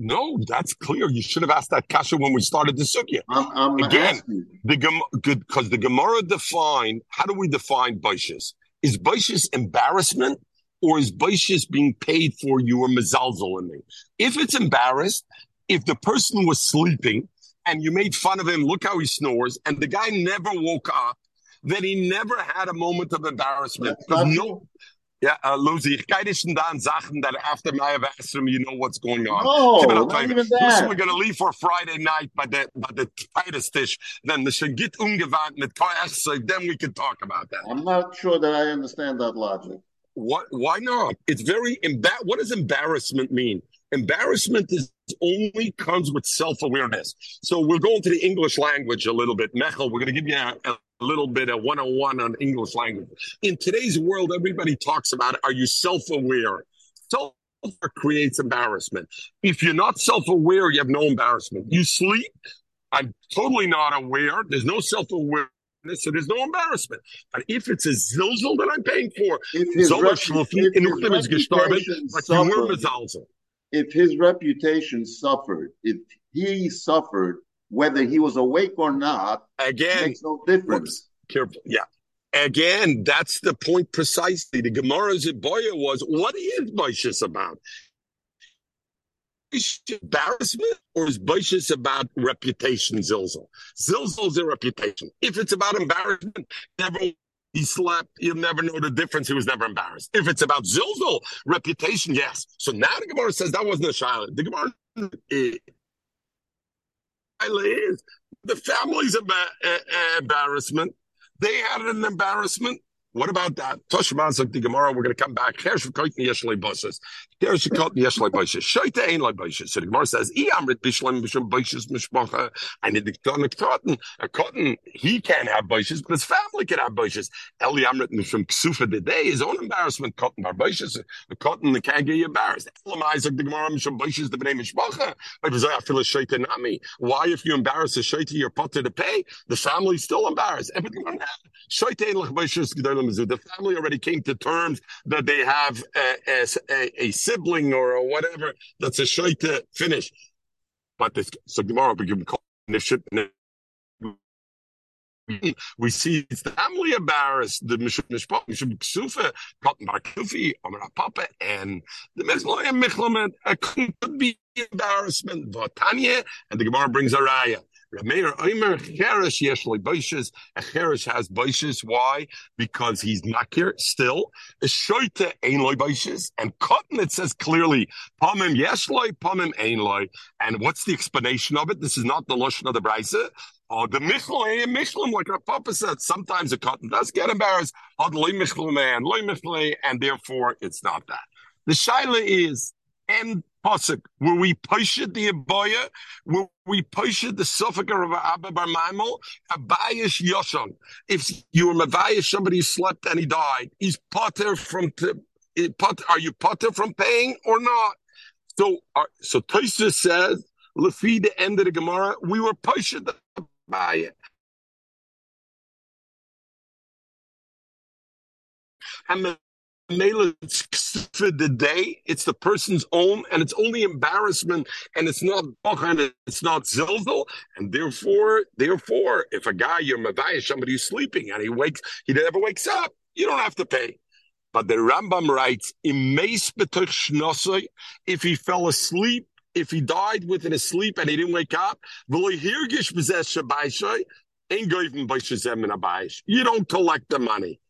No, that's clear. You should have asked that kasha when we started the sukkah. I'm, I'm Again, the because the Gemara defined. How do we define bushes? Is bushes embarrassment or is bushes being paid for you or mezalzel in me? If it's embarrassed, if the person was sleeping and you made fun of him, look how he snores, and the guy never woke up, then he never had a moment of embarrassment. No, yeah, uh, Lucy, nicht da Sachen that after my bathroom, you know what's going on. No, not even that. Listen, we're going to leave for Friday night by the by the Titus dish. Then the Shagit ungewandt mit so then we can talk about that. I'm not sure that I understand that logic. What? Why not? It's very embar. What does embarrassment mean? Embarrassment is only comes with self awareness. So we're going to the English language a little bit. Mechel, we're going to give you a a little bit of 101 on English language. In today's world, everybody talks about are you self aware? Self aware creates embarrassment. If you're not self aware, you have no embarrassment. You sleep, I'm totally not aware. There's no self awareness. So there's no embarrassment. But if it's a zilzal that I'm paying for, if his, if his reputation suffered, if he suffered whether he was awake or not again makes no difference. Careful, yeah. Again, that's the point precisely. The Gemara's Boya was what is Baishis about? embarrassment or is Baishis about reputation, Zilzal? Zilzal's a reputation. If it's about embarrassment, never he slept, you'll never know the difference. He was never embarrassed. If it's about Zilzal, reputation, yes. So now the Gemara says that wasn't a Shiloh. The Gemara is the family's uh, uh, embarrassment. They had an embarrassment. What about that? Toshman the Gemara. We're going to come back. Here's a cut. Yes, like Baisha. Shaita ain't like Baisha. So the Gemara says, "I amrit bishlam bishlam Baisha's mishpacha." I need a cotton. A cotton, he can't have Baisha's, but his family can have Baisha's. Eli amrit bishlam ksufa the day his own embarrassment. Cotton bar Baisha's. The cotton the can't get you embarrassed. Elam the Gemara bishlam Baisha's the bnei mishpacha. But I feel a shaita nami. Why, if you embarrass a shaita, you're put to pay? The family's still embarrassed. Everything Shaita ain't like Baisha's The family already came to terms that they have uh, a, a, a, a sibling or whatever that's a shaita finish. But this, so Gemara, we call we see his family embarrassed, the Mishum Mishpah, Mishum Ksufa, Cotton Bar Kufi, Amar Papa, and the Mizloyim Michlamet, could be embarrassment, but and the Gemara brings a Rameir Omer Cherish Yeshloi Boishes. A Cherish has Boishes. Why? Because he's makir still. Shoita Ein Loi Boishes. And Cotton, it says clearly, Pamim Yeshloi, Pamim Ein Loi. And what's the explanation of it? This is not the Lashon of the Brisa. Oh, the Michlei eh, and Michlem, like our Papa said, sometimes a cotton does get embarrassed. Oh, the Loy man, Loy Michlei, and therefore it's not that. The Shaila is, and pasuk where we poshed the abaya, where we poshed the suffix of Abba Bar Maimel, Abayish Yoshon. If you were Mavayish, somebody slept and he died, he's potter from, are you potter from paying or not? So, uh, so Toysa says, Lefi the end of the Gemara, we were poshed the abaya. And the for the day. It's the person's own, and it's only embarrassment, and it's not and it's not zilzal, and therefore, therefore, if a guy you're mavaya, somebody who's sleeping, and he wakes, he never wakes up, you don't have to pay. But the Rambam writes, if he fell asleep, if he died within his sleep and he didn't wake up, you don't collect the money.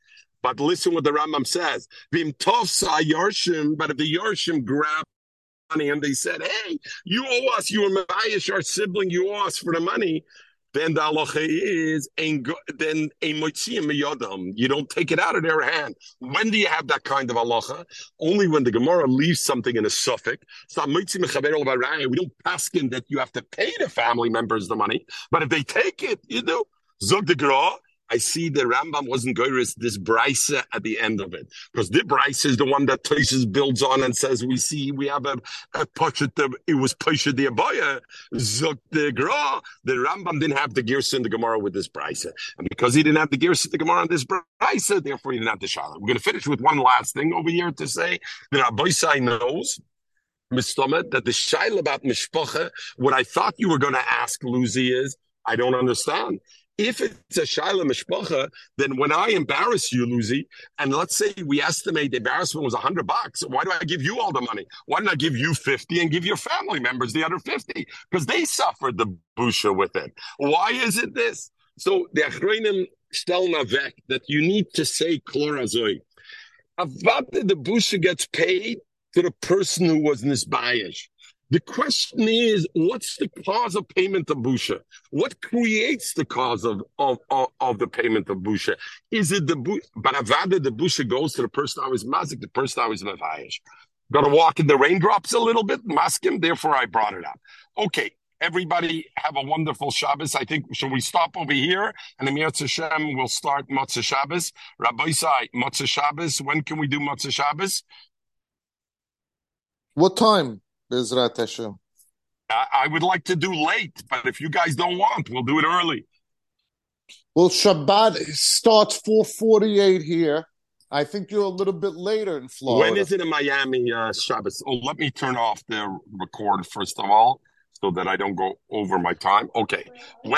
But listen what the Rambam says. Vim tovsa yarshim, but if the yarshim grab money and they said, hey, you owe us, you are Mabayish, our sibling, you owe us for the money, then the halacha is then a moitziyim miyadam. You don't take it out of their hand. When do you have that kind of halacha? Only when the Gemara leaves something in a suffix. So we don't pass in that you have to pay the family members the money, but if they take it, you know, zog the I see the Rambam wasn't going to this brisa at the end of it because the brisa is the one that Tosis builds on and says we see we have a, a the it was Pasha the Abaya Zuk the Gra. The Rambam didn't have the gears in the Gemara with this brisa, and because he didn't have the gears in the Gemara on this brisa, therefore he didn't have the Shalom. We're going to finish with one last thing over here to say that Aboisai knows. Mistomet, that the shaila about mishpacha, what I thought you were going to ask, Lucy, is I don't understand. If it's a shaila mishpacha, then when I embarrass you, Lucy, and let's say we estimate the embarrassment was hundred bucks, why do I give you all the money? Why don't I give you fifty and give your family members the other fifty? Because they suffered the busha with it. Why is it this? So the achreinim stel navek that you need to say klorazoi. Avad the busha gets paid to the person who was nisbayish. The question is, what's the cause of payment of busha? What creates the cause of, of, of, of the payment of busha? Is it the but the busha goes to the person I was mazik, the person I was mavayish. Got to walk in the raindrops a little bit, mask him, Therefore, I brought it up. Okay, everybody have a wonderful Shabbos. I think should we stop over here and the Hashem will start Matzah Shabbos. Rabbi Sai, Matzah Shabbos. When can we do Matzah Shabbos? What time? Bezrat Hashem. I, I would like to do late, but if you guys don't want, we'll do it early. Well, Shabbat starts 448 here. I think you're a little bit later in Florida. When is it in Miami, uh, Shabbos? Oh, let me turn off the record first of all so that I don't go over my time. Okay. When